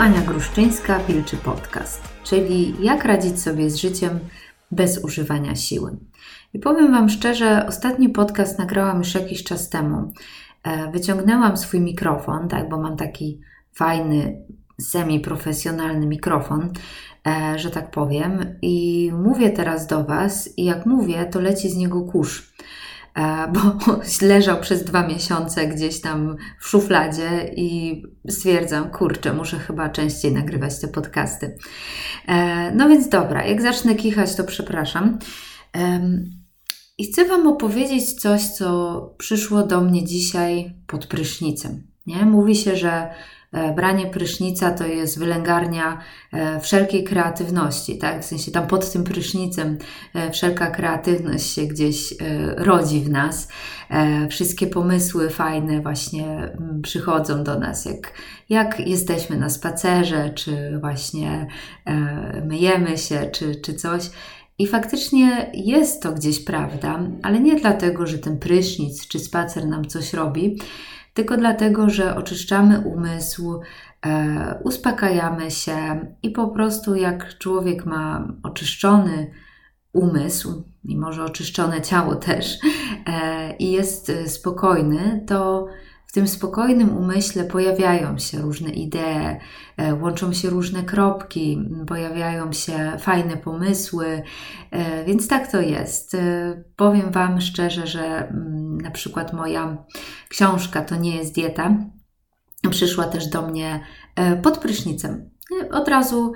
Ania Gruszczyńska, Wilczy Podcast, czyli jak radzić sobie z życiem bez używania siły. I powiem Wam szczerze, ostatni podcast nagrałam już jakiś czas temu. E, wyciągnęłam swój mikrofon, tak, bo mam taki fajny, semi-profesjonalny mikrofon, e, że tak powiem, i mówię teraz do Was, i jak mówię, to leci z niego kurz. E, bo leżał przez dwa miesiące gdzieś tam w szufladzie i stwierdzam, kurczę, muszę chyba częściej nagrywać te podcasty. E, no więc dobra, jak zacznę kichać, to przepraszam. I chcę Wam opowiedzieć coś, co przyszło do mnie dzisiaj pod prysznicem. Nie? Mówi się, że branie prysznica to jest wylęgarnia e, wszelkiej kreatywności, tak? W sensie tam pod tym prysznicem e, wszelka kreatywność się gdzieś rodzi w nas. Wszystkie pomysły fajne właśnie mm, przychodzą do nas, jak, jak jesteśmy na spacerze, czy właśnie myjemy się, czy, czy coś. I faktycznie jest to gdzieś prawda, ale nie dlatego, że ten prysznic czy spacer nam coś robi, tylko dlatego, że oczyszczamy umysł, e, uspokajamy się i po prostu jak człowiek ma oczyszczony umysł i może oczyszczone ciało też e, i jest spokojny, to w tym spokojnym umyśle pojawiają się różne idee, e, łączą się różne kropki, pojawiają się fajne pomysły, e, więc tak to jest. E, powiem Wam szczerze, że na przykład moja książka to nie jest dieta, przyszła też do mnie pod prysznicem. Od razu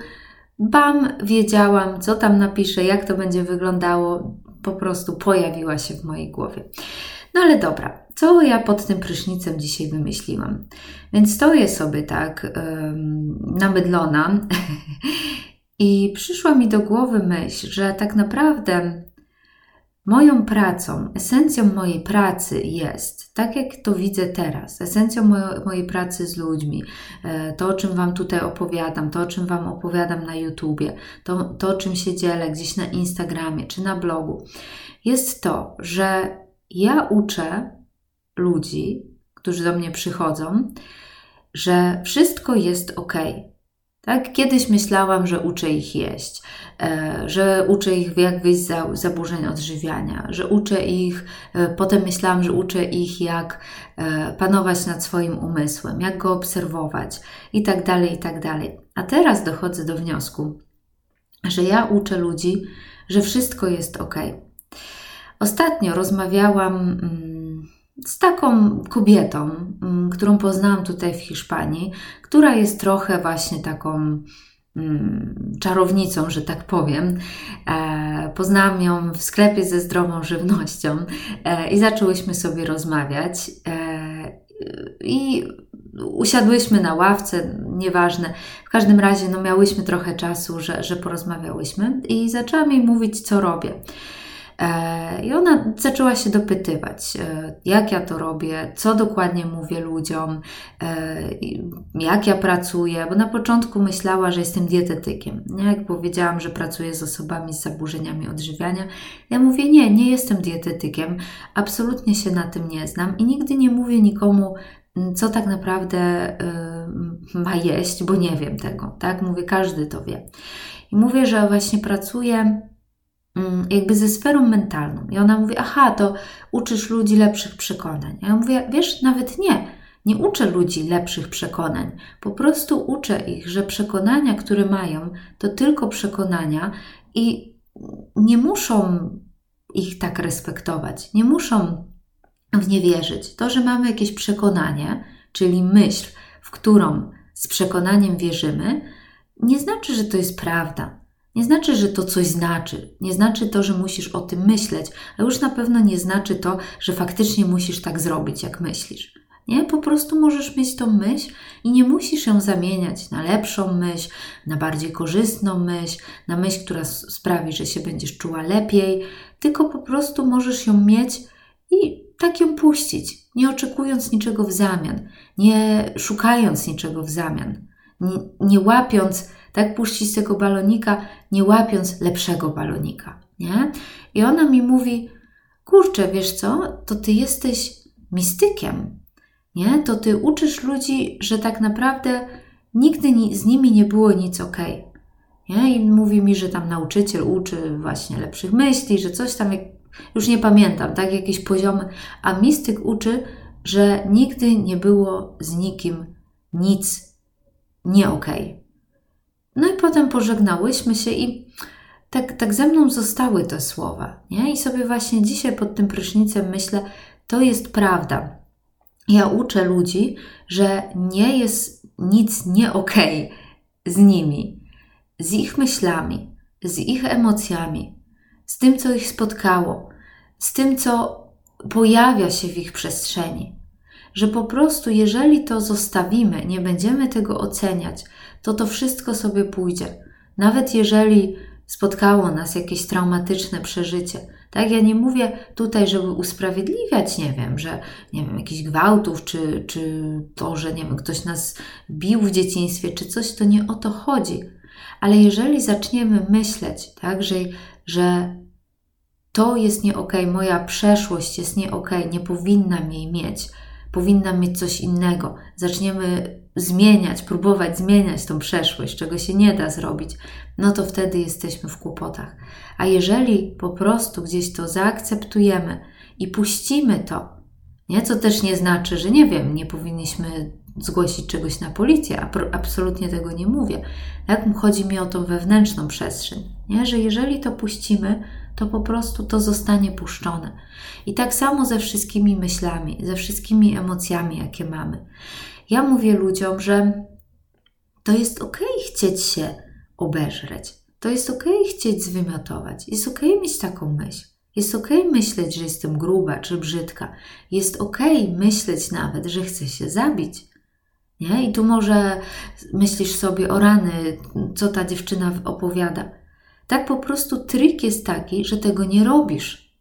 bam, wiedziałam, co tam napiszę, jak to będzie wyglądało, po prostu pojawiła się w mojej głowie. No ale dobra, co ja pod tym prysznicem dzisiaj wymyśliłam? Więc stoję sobie tak namydlona i przyszła mi do głowy myśl, że tak naprawdę moją pracą, esencją mojej pracy jest, tak jak to widzę teraz, esencją mojej pracy z ludźmi, e, to o czym Wam tutaj opowiadam, to o czym Wam opowiadam na YouTubie, to, to czym się dzielę gdzieś na Instagramie czy na blogu, jest to, że ja uczę ludzi, którzy do mnie przychodzą, że wszystko jest ok. Tak? Kiedyś myślałam, że uczę ich jeść, e, że uczę ich jak wyjść z zaburzeń odżywiania, że uczę ich, e, potem myślałam, że uczę ich jak e, panować nad swoim umysłem, jak go obserwować i tak dalej, i tak dalej. A teraz dochodzę do wniosku, że ja uczę ludzi, że wszystko jest ok. Ostatnio rozmawiałam mm, z taką kobietą, mm, którą poznałam tutaj w Hiszpanii, która jest trochę właśnie taką mm, czarownicą, że tak powiem. E, poznałam ją w sklepie ze zdrową żywnością e, i zaczęłyśmy sobie rozmawiać. E, I usiadłyśmy na ławce, nieważne. W każdym razie no, miałyśmy trochę czasu, że, że porozmawiałyśmy i zaczęłam jej mówić, co robię. E, I ona zaczęła się dopytywać, e, jak ja to robię, co dokładnie mówię ludziom, e, jak ja pracuję, bo na początku myślała, że jestem dietetykiem. Jak powiedziałam, że pracuję z osobami z zaburzeniami odżywiania, ja mówię: Nie, nie jestem dietetykiem, absolutnie się na tym nie znam i nigdy nie mówię nikomu, co tak naprawdę ma jeść, bo nie wiem tego, tak? Mówię, każdy to wie. I mówię, że właśnie pracuję Mm, jakby ze sferą mentalną. I ona mówi, aha, to uczysz ludzi lepszych przekonań. A ja mówię, wiesz, nawet nie. Nie uczę ludzi lepszych przekonań. Po prostu uczę ich, że przekonania, które mają, to tylko przekonania i nie muszą ich tak respektować. Nie muszą w nie wierzyć. To, że mamy jakieś przekonanie, czyli myśl, w którą z przekonaniem wierzymy, nie znaczy, że to jest prawda. Nie znaczy, że to coś znaczy. Nie znaczy to, że musisz o tym myśleć, a już na pewno nie znaczy to, że faktycznie musisz tak zrobić, jak myślisz. Nie, po prostu możesz mieć tą myśl i nie musisz ją zamieniać na lepszą myśl, na bardziej korzystną myśl, na myśl, która sprawi, że się będziesz czuła lepiej, tylko po prostu możesz ją mieć i tak ją puścić, nie oczekując niczego w zamian, nie szukając niczego w zamian, nie, nie łapiąc tak puścić tego balonika, nie łapiąc lepszego balonika, nie? I ona mi mówi, kurczę, wiesz co, to ty jesteś mistykiem, nie? To ty uczysz ludzi, że tak naprawdę nigdy z nimi nie było nic ok. Nie? I mówi mi, że tam nauczyciel uczy właśnie lepszych myśli, że coś tam, już nie pamiętam, tak, jakieś poziomy, a mistyk uczy, że nigdy nie było z nikim nic nie okej. Okay. No i potem pożegnałyśmy się i tak, tak ze mną zostały te słowa. Nie? I sobie właśnie dzisiaj pod tym prysznicem myślę, to jest prawda. Ja uczę ludzi, że nie jest nic nie okay z nimi, z ich myślami, z ich emocjami, z tym, co ich spotkało, z tym, co pojawia się w ich przestrzeni. Że po prostu, jeżeli to zostawimy, nie będziemy tego oceniać, to to wszystko sobie pójdzie. Nawet jeżeli spotkało nas jakieś traumatyczne przeżycie. Tak, ja nie mówię tutaj, żeby usprawiedliwiać, nie wiem, że nie wiem, jakichś gwałtów, czy, czy to, że nie wiem, ktoś nas bił w dzieciństwie, czy coś, to nie o to chodzi. Ale jeżeli zaczniemy myśleć, tak, że, że to jest nie okay, moja przeszłość jest nie okay, nie powinnam jej mieć, powinnam mieć coś innego, zaczniemy zmieniać, próbować zmieniać tą przeszłość, czego się nie da zrobić, no to wtedy jesteśmy w kłopotach. A jeżeli po prostu gdzieś to zaakceptujemy i puścimy to, nie? co też nie znaczy, że nie wiem, nie powinniśmy zgłosić czegoś na policję, absolutnie tego nie mówię. Tak? Chodzi mi o tą wewnętrzną przestrzeń, nie? że jeżeli to puścimy, to po prostu to zostanie puszczone. I tak samo ze wszystkimi myślami, ze wszystkimi emocjami, jakie mamy. Ja mówię ludziom, że to jest ok chcieć się obeżreć. To jest ok chcieć zwymiotować. Jest ok mieć taką myśl. Jest ok myśleć, że jestem gruba czy brzydka. Jest ok myśleć nawet, że chcę się zabić. Nie? I tu może myślisz sobie o rany, co ta dziewczyna opowiada. Tak po prostu trik jest taki, że tego nie robisz.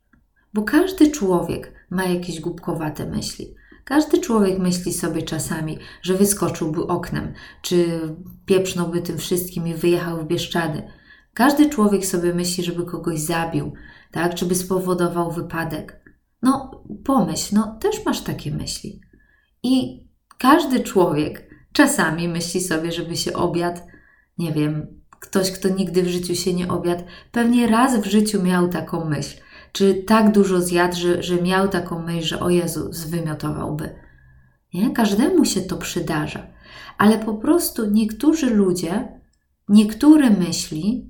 Bo każdy człowiek ma jakieś głupkowate myśli. Każdy człowiek myśli sobie czasami, że wyskoczyłby oknem, czy pieprznąłby tym wszystkim i wyjechał w Bieszczady. Każdy człowiek sobie myśli, żeby kogoś zabił, tak, czy by spowodował wypadek. No, pomyśl, no też masz takie myśli. I każdy człowiek czasami myśli sobie, żeby się obiad, nie wiem, ktoś, kto nigdy w życiu się nie obiad, pewnie raz w życiu miał taką myśl czy tak dużo zjadł, że, że miał taką myśl, że o Jezu, zwymiotowałby. Nie? Każdemu się to przydarza. Ale po prostu niektórzy ludzie niektóre myśli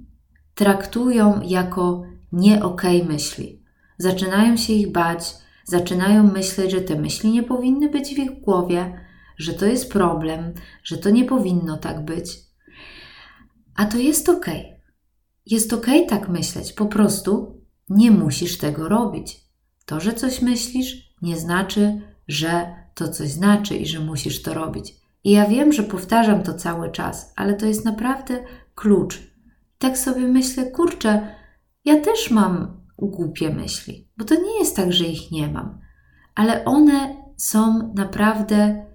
traktują jako nie okay myśli. Zaczynają się ich bać, zaczynają myśleć, że te myśli nie powinny być w ich głowie, że to jest problem, że to nie powinno tak być. A to jest. Okay. Jest okay tak myśleć, po prostu nie musisz tego robić. To, że coś myślisz, nie znaczy, że to coś znaczy i że musisz to robić. I ja wiem, że powtarzam to cały czas, ale to jest naprawdę klucz. Tak sobie myślę, kurczę, ja też mam głupie myśli, bo to nie jest tak, że ich nie mam, ale one są naprawdę,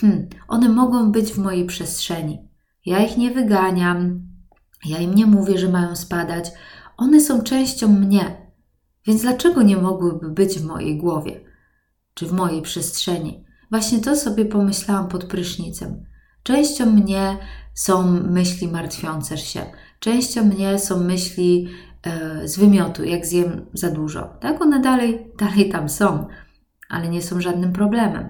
hmm, one mogą być w mojej przestrzeni. Ja ich nie wyganiam, ja im nie mówię, że mają spadać, one są częścią mnie, więc dlaczego nie mogłyby być w mojej głowie czy w mojej przestrzeni? Właśnie to sobie pomyślałam pod prysznicem. Częścią mnie są myśli martwiące się, częścią mnie są myśli e, z wymiotu, jak zjem za dużo. Tak, one dalej, dalej tam są, ale nie są żadnym problemem.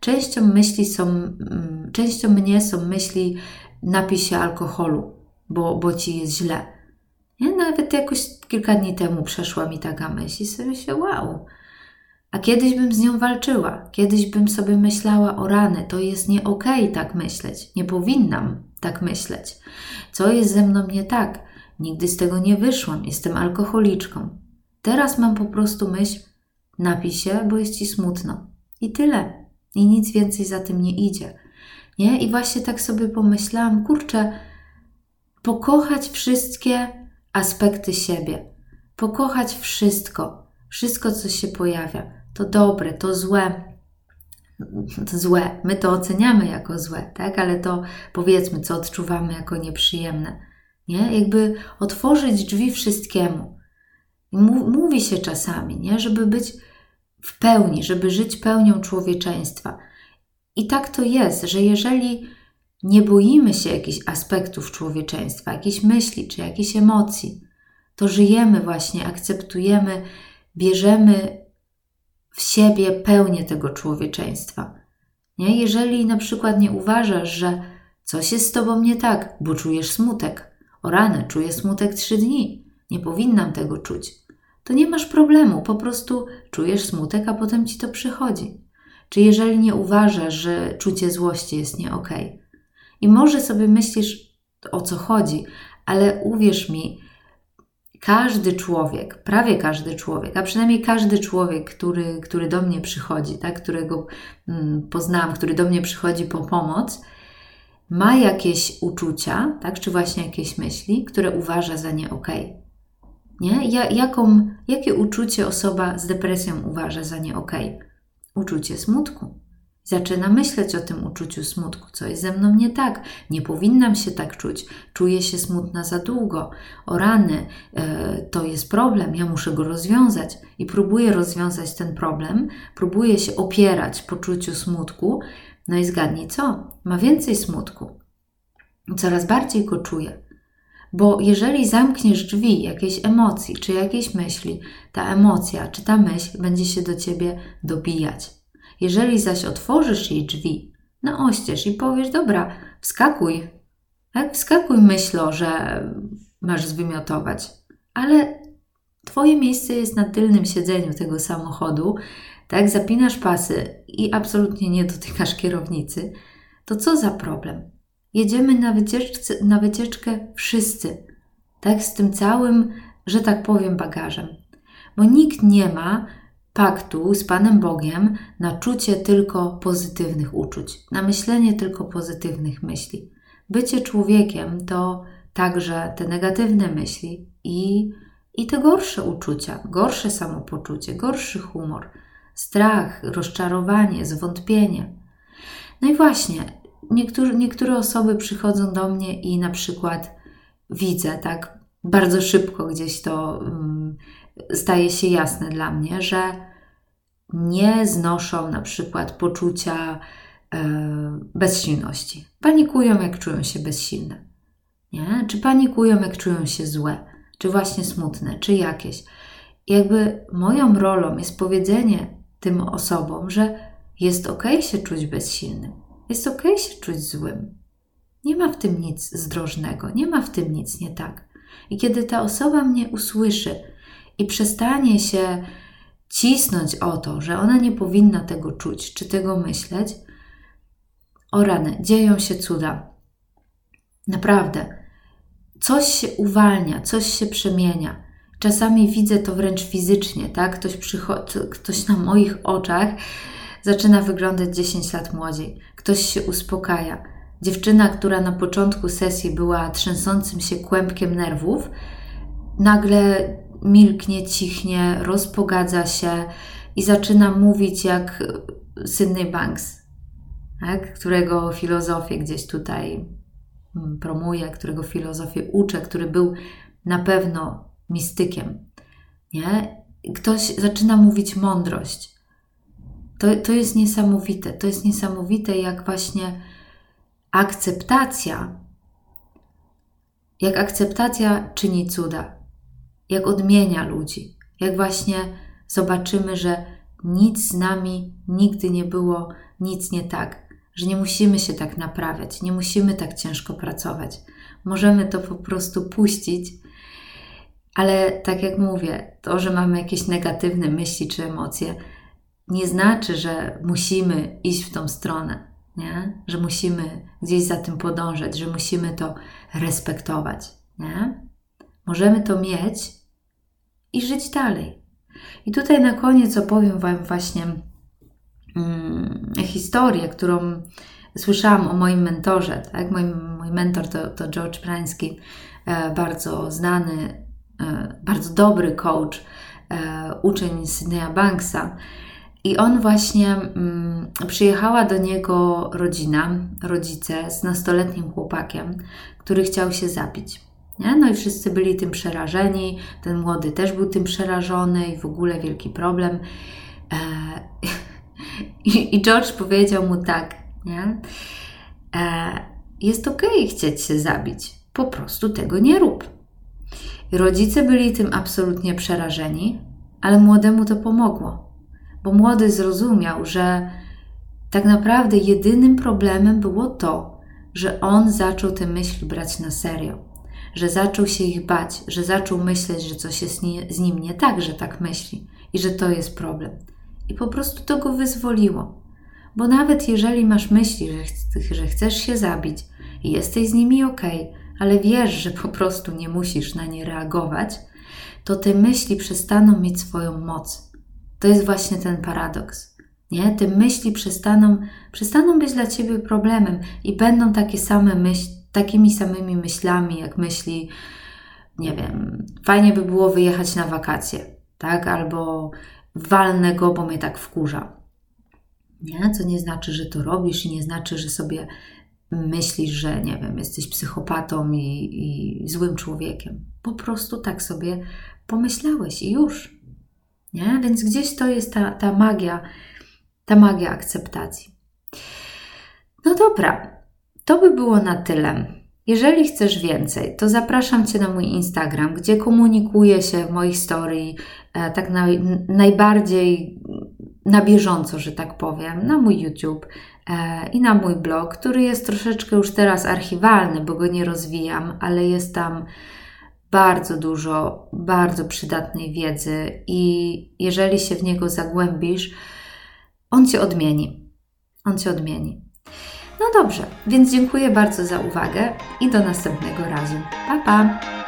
Częścią myśli są, mm, częścią mnie są myśli napij się alkoholu, bo, bo ci jest źle. Nie? Nawet jakoś kilka dni temu przeszła mi taka myśl i sobie się wow. A kiedyś bym z nią walczyła, kiedyś bym sobie myślała o rany, to jest nie okej okay tak myśleć, nie powinnam tak myśleć. Co jest ze mną nie tak? Nigdy z tego nie wyszłam, jestem alkoholiczką. Teraz mam po prostu myśl, napij się, bo jest ci smutno. I tyle. I nic więcej za tym nie idzie. Nie? I właśnie tak sobie pomyślałam, kurczę, pokochać wszystkie aspekty siebie, pokochać wszystko, wszystko, co się pojawia. To dobre, to złe, to złe. My to oceniamy jako złe, tak? Ale to powiedzmy, co odczuwamy jako nieprzyjemne. Nie? Jakby otworzyć drzwi wszystkiemu. Mówi się czasami, nie? żeby być w pełni, żeby żyć pełnią człowieczeństwa. I tak to jest, że jeżeli nie boimy się jakichś aspektów człowieczeństwa, jakichś myśli czy jakichś emocji, to żyjemy właśnie, akceptujemy, bierzemy w siebie pełnię tego człowieczeństwa. Nie? Jeżeli na przykład nie uważasz, że coś jest z tobą nie tak, bo czujesz smutek, o rany, czuję smutek trzy dni, nie powinnam tego czuć, to nie masz problemu, po prostu czujesz smutek, a potem ci to przychodzi. Czy jeżeli nie uważasz, że czucie złości jest nie okay, i może sobie myślisz, o co chodzi, ale uwierz mi, każdy człowiek, prawie każdy człowiek, a przynajmniej każdy człowiek, który, który do mnie przychodzi, tak, którego mm, poznałam, który do mnie przychodzi po pomoc, ma jakieś uczucia, tak, czy właśnie jakieś myśli, które uważa za nie. Okay. Nie? Ja, jaką, jakie uczucie osoba z depresją uważa za nie okej? Okay? Uczucie smutku. Zaczyna myśleć o tym uczuciu smutku, co jest ze mną nie tak, nie powinnam się tak czuć, czuję się smutna za długo, o rany, e, to jest problem, ja muszę go rozwiązać i próbuję rozwiązać ten problem, próbuję się opierać poczuciu smutku, no i zgadnij co? Ma więcej smutku. Coraz bardziej go czuję. Bo jeżeli zamkniesz drzwi jakiejś emocji czy jakiejś myśli, ta emocja czy ta myśl będzie się do ciebie dobijać jeżeli zaś otworzysz jej drzwi na oścież i powiesz, dobra, wskakuj, tak? Wskakuj myślo, że masz zwymiotować, ale Twoje miejsce jest na tylnym siedzeniu tego samochodu, tak? Zapinasz pasy i absolutnie nie dotykasz kierownicy, to co za problem? Jedziemy na, wycieczce, na wycieczkę wszyscy, tak? Z tym całym, że tak powiem, bagażem. Bo nikt nie ma paktu z Panem Bogiem na czucie tylko pozytywnych uczuć, na myślenie tylko pozytywnych myśli. Bycie człowiekiem to także te negatywne myśli i, i te gorsze uczucia, gorsze samopoczucie, gorszy humor, strach, rozczarowanie, zwątpienie. No i właśnie, niektóre, osoby przychodzą do mnie i na przykład widzę, tak, bardzo szybko gdzieś to um, staje się jasne dla mnie, że nie znoszą na przykład poczucia e, bezsilności. Panikują, jak czują się bezsilne. Nie? Czy panikują, jak czują się złe, czy właśnie smutne, czy jakieś. jakby moją rolą jest powiedzenie tym osobom, że jest ok się czuć bezsilnym, jest ok się czuć złym. Nie ma w tym nic zdrożnego, nie ma w tym nic nie tak. I kiedy ta osoba mnie usłyszy i przestanie się cisnąć o to, że ona nie powinna tego czuć czy tego myśleć, o rany, dzieją się cuda. Naprawdę. Coś się uwalnia, coś się przemienia. Czasami widzę to wręcz fizycznie, tak? Ktoś, ktoś na moich oczach zaczyna wyglądać 10 lat młodziej. Ktoś się uspokaja. Dziewczyna, która na początku sesji była trzęsącym się kłębkiem nerwów, nagle milknie, cichnie, rozpogadza się i zaczyna mówić jak Sydney Banks, tak? którego filozofię gdzieś tutaj mm, promuję, którego filozofię uczę, który był na pewno mistykiem. Nie? Ktoś zaczyna mówić mądrość. To, to jest niesamowite. To jest niesamowite, jak właśnie akceptacja, jak akceptacja czyni cuda jak odmienia ludzi, jak właśnie zobaczymy, że nic z nami nigdy nie było, nic nie tak, że nie musimy się tak naprawiać, nie musimy tak ciężko pracować. Możemy to po prostu puścić, ale tak jak mówię, to, że mamy jakieś negatywne myśli czy emocje, nie znaczy, że musimy iść w tą stronę, nie? że musimy gdzieś za tym podążać, że musimy to respektować. Nie? Możemy to mieć, i żyć dalej. I tutaj na koniec opowiem Wam właśnie hmm, historię, którą słyszałam o moim mentorze. Tak? Mój, mój mentor to, to George Prański, e, bardzo znany, e, bardzo dobry coach, e, uczeń Sydneya Banksa. I on właśnie mm, przyjechała do niego rodzina, rodzice z nastoletnim chłopakiem, który chciał się zabić. Nie? No i wszyscy byli tym przerażeni, ten młody też był tym przerażony i w ogóle wielki problem. E, I, I George powiedział mu tak, nie? E, jest ok chcieć się zabić. Po prostu tego nie rób. rodzice byli tym absolutnie przerażeni, ale młodemu to pomogło, bo młody zrozumiał, że tak naprawdę jedynym problemem było to, że on zaczął te myśli brać na serio, że zaczął się ich bać, że zaczął myśleć, że coś jest z nim nie tak, że tak myśli i że to jest problem. I po prostu to go wyzwoliło. Bo nawet jeżeli masz myśli, że, że chcesz się zabić i jesteś z nimi ok, ale wiesz, że po prostu nie musisz na nie reagować, to te myśli przestaną mieć swoją moc. To jest właśnie ten paradoks. Nie? Te myśli przestaną, przestaną być dla ciebie problemem i będą takie same myśli, takimi samymi myślami, jak myśli, nie wiem, fajnie by było wyjechać na wakacje, tak? Albo walnę go, bo mnie tak wkurza. Nie? Co nie znaczy, że to robisz i nie znaczy, że sobie myślisz, że nie wiem, jesteś psychopatą i, i złym człowiekiem. Po prostu tak sobie pomyślałeś i już. Nie? Więc gdzieś to jest ta, ta magia, ta magia akceptacji. No dobra, to by było na tyle. Jeżeli chcesz więcej, to zapraszam Cię na mój Instagram, gdzie komunikuję się w moich story e, tak naj, najbardziej na bieżąco, że tak powiem, na mój YouTube e, i na mój blog, który jest troszeczkę już teraz archiwalny, bo go nie rozwijam, ale jest tam bardzo dużo, bardzo przydatnej wiedzy i jeżeli się w niego zagłębisz, on Cię odmieni. On Cię odmieni. No dobrze, więc dziękuję bardzo za uwagę i do następnego razu. Pa, pa!